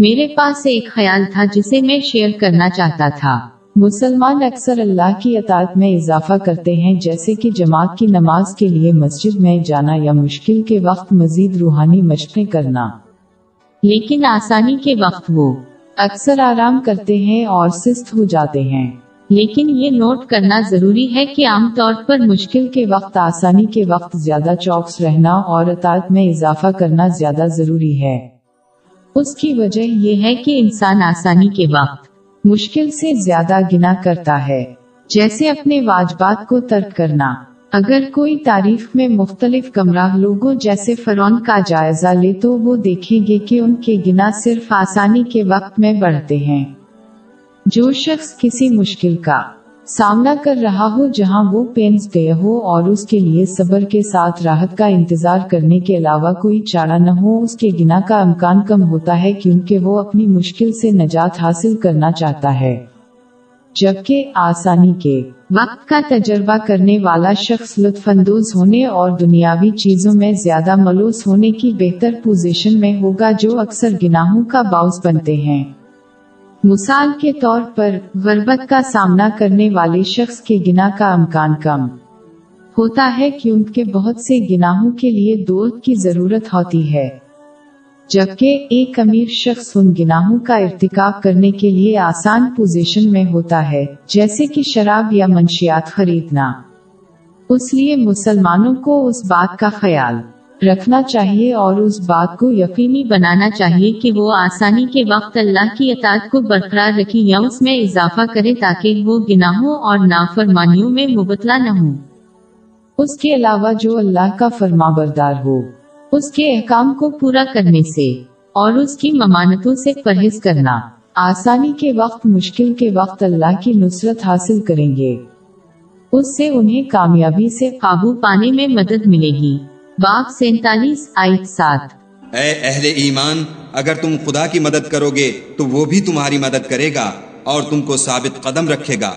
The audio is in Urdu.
میرے پاس ایک خیال تھا جسے میں شیئر کرنا چاہتا تھا۔ مسلمان اکثر اللہ کی اطاعت میں اضافہ کرتے ہیں، جیسے کہ جماعت کی نماز کے لیے مسجد میں جانا یا مشکل کے وقت مزید روحانی مشقیں کرنا۔ لیکن آسانی کے وقت وہ اکثر آرام کرتے ہیں اور سست ہو جاتے ہیں۔ لیکن یہ نوٹ کرنا ضروری ہے کہ عام طور پر مشکل کے وقت، آسانی کے وقت زیادہ چوکس رہنا اور اطاعت میں اضافہ کرنا زیادہ ضروری ہے۔ اس کی وجہ یہ ہے کہ انسان آسانی کے وقت مشکل سے زیادہ گنا کرتا ہے۔ جیسے اپنے واجبات کو ترک کرنا۔ اگر کوئی تاریخ میں مختلف گمراہ لوگوں جیسے فرون کا جائزہ لے تو وہ دیکھیں گے کہ ان کے گنا صرف آسانی کے وقت میں بڑھتے ہیں۔ جو شخص کسی مشکل کا سامنا کر رہا ہو جہاں وہ پینس گئے ہو اور اس کے لیے صبر کے ساتھ راحت کا انتظار کرنے کے علاوہ کوئی چارہ نہ ہو، اس کے گنا کا امکان کم ہوتا ہے کیونکہ وہ اپنی مشکل سے نجات حاصل کرنا چاہتا ہے۔ جبکہ آسانی کے وقت کا تجربہ کرنے والا شخص لطف اندوز ہونے اور دنیاوی چیزوں میں زیادہ ملوث ہونے کی بہتر پوزیشن میں ہوگا جو اکثر گناہوں کا باعث بنتے ہیں۔ مثال کے طور پر، غربت کا سامنا کرنے والے شخص کے گنا کا امکان کم۔ ہوتا ہے کیونکہ بہت سے گناہوں کے لیے دوست کی ضرورت ہوتی ہے۔ جبکہ ایک امیر شخص ان گناہوں کا ارتکاب کرنے کے لیے آسان پوزیشن میں ہوتا ہے، جیسے کہ شراب یا منشیات خریدنا۔ اس لیے مسلمانوں کو اس بات کا خیال رکھنا چاہیے اور اس بات کو یقینی بنانا چاہیے کہ وہ آسانی کے وقت اللہ کی اطاعت کو برقرار رکھے یا اس میں اضافہ کرے تاکہ وہ گناہوں اور نافرمانیوں میں مبتلا نہ ہو اس کے علاوہ جو اللہ کا فرما بردار ہو، اس کے احکام کو پورا کرنے سے اور اس کی ممانتوں سے پرہیز کرنا۔ آسانی کے وقت، مشکل کے وقت اللہ کی نصرت حاصل کریں گے۔ اس سے انہیں کامیابی سے قابو پانے میں مدد ملے گی۔ باپ سینتالیس آئیت سات۔ اے اہل ایمان، اگر تم خدا کی مدد کرو گے، تو وہ بھی تمہاری مدد کرے گا اور تم کو ثابت قدم رکھے گا۔